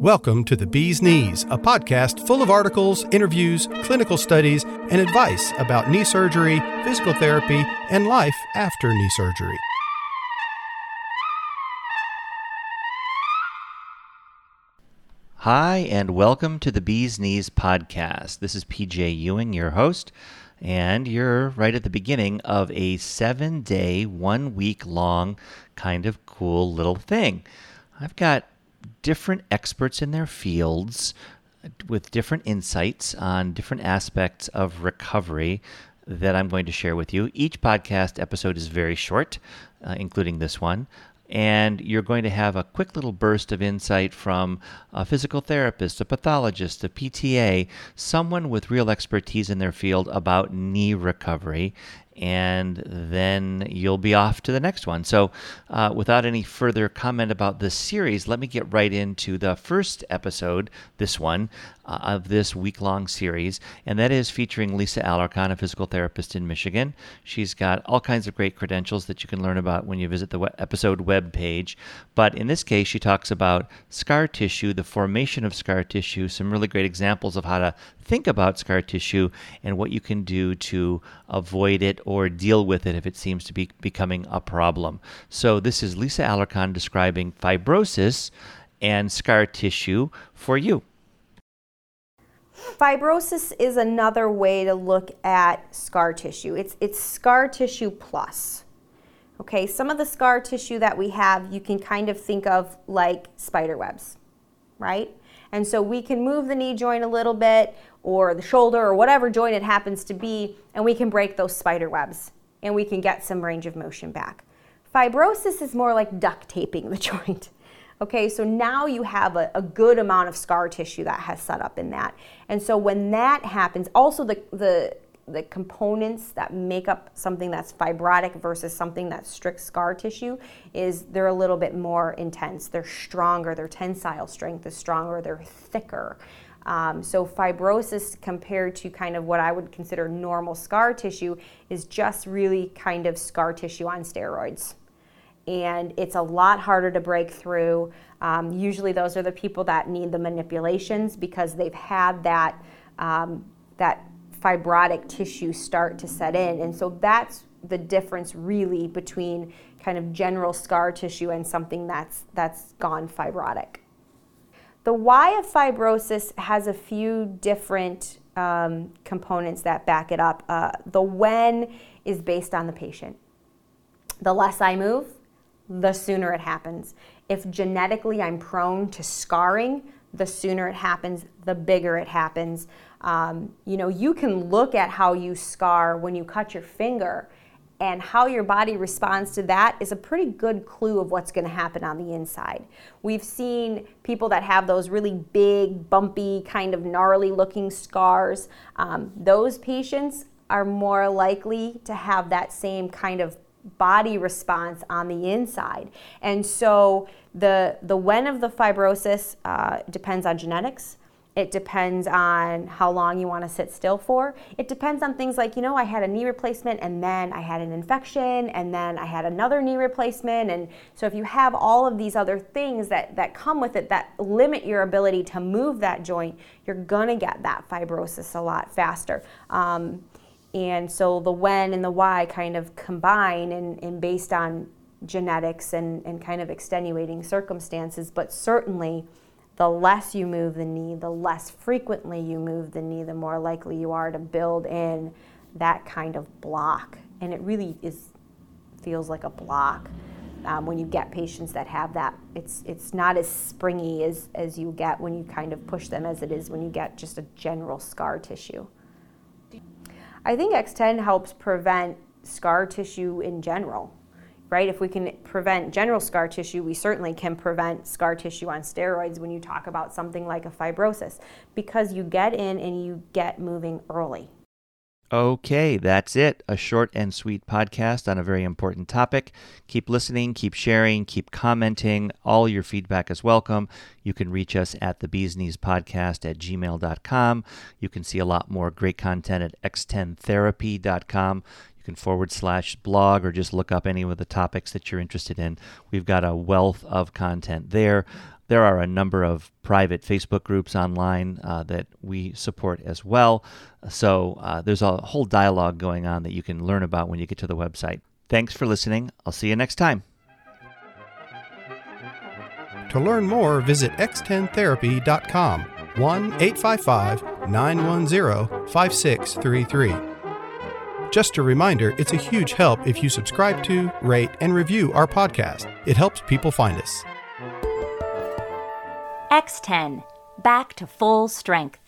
Welcome to The Bee's Knees, a podcast full of articles, interviews, clinical studies, and advice about knee surgery, physical therapy, and life after knee surgery. Hi, and welcome to the Bee's Knees podcast. This is PJ Ewing, your host, and you're right at the beginning of a seven day, one week long kind of cool little thing. I've got different experts in their fields with different insights on different aspects of recovery that I'm going to share with you. Each podcast episode is very short, uh, including this one and you're going to have a quick little burst of insight from a physical therapist, a pathologist, a PTA, someone with real expertise in their field about knee recovery and then you'll be off to the next one. So, uh, without any further comment about this series, let me get right into the first episode, this one, uh, of this week long series, and that is featuring Lisa Alarcon, a physical therapist in Michigan. She's got all kinds of great credentials that you can learn about when you visit the episode web page. But in this case, she talks about scar tissue, the formation of scar tissue, some really great examples of how to think about scar tissue and what you can do to avoid it or deal with it if it seems to be becoming a problem. So, this is Lisa Alarcon describing fibrosis and scar tissue for you. Fibrosis is another way to look at scar tissue. It's, it's scar tissue plus. Okay, some of the scar tissue that we have, you can kind of think of like spider webs, right? And so we can move the knee joint a little bit or the shoulder or whatever joint it happens to be, and we can break those spider webs and we can get some range of motion back. Fibrosis is more like duct taping the joint. Okay, so now you have a, a, good amount of scar tissue that has set up in that. And so when that happens, also the, the, the components that make up something that's fibrotic versus something that's strict scar tissue is they're a little bit more intense. They're stronger, their tensile strength is stronger, they're thicker. Um, so fibrosis compared to kind of what I would consider normal scar tissue is just really kind of scar tissue on steroids. And it's a lot harder to break through. Um, usually, those are the people that need the manipulations because they've had that um, that fibrotic tissue start to set in, and so that's the difference really between kind of general scar tissue and something that's that's gone fibrotic. The why of fibrosis has a few different um, components that back it up. Uh, the when is based on the patient. The less I move, the sooner it happens. If genetically I'm prone to scarring, the sooner it happens, the bigger it happens. Um, you know, you can look at how you scar when you cut your finger and how your body responds to that is a pretty good clue of what's going to happen on the inside. We've seen people that have those really big, bumpy, kind of gnarly looking scars. Um, those patients are more likely to have that same kind of body response on the inside. And so the, the when of the fibrosis uh, depends on genetics. It depends on how long you want to sit still for. It depends on things like, you know, I had a knee replacement and then I had an infection and then I had another knee replacement. And so if you have all of these other things that, that come with it that limit your ability to move that joint, you're going to get that fibrosis a lot faster. Um, and so the when and the why kind of combine and, and based on genetics and, and kind of extenuating circumstances, but certainly the less you move the knee, the less frequently you move the knee, the more likely you are to build in that kind of block. And it really is feels like a block um, when you get patients that have that. It's it's not as springy as as you get when you kind of push them as it is when you get just a general scar tissue. I think X10 helps prevent scar tissue in general right? If we can prevent general scar tissue, we certainly can prevent scar tissue on steroids when you talk about something like a fibrosis because you get in and you get moving early. Okay, that's it. A short and sweet podcast on a very important topic. Keep listening, keep sharing, keep commenting. All your feedback is welcome. You can reach us at the Bees Knees Podcast at gmail.com. You can see a lot more great content at x10therapy.com. You can forward slash blog or just look up any of the topics that you're interested in. We've got a wealth of content there. There are a number of private Facebook groups online uh, that we support as well. So uh, there's a whole dialogue going on that you can learn about when you get to the website. Thanks for listening. I'll see you next time. To learn more, visit x10therapy.com 1 855 910 5633. Just a reminder, it's a huge help if you subscribe to, rate, and review our podcast. It helps people find us. X10, back to full strength.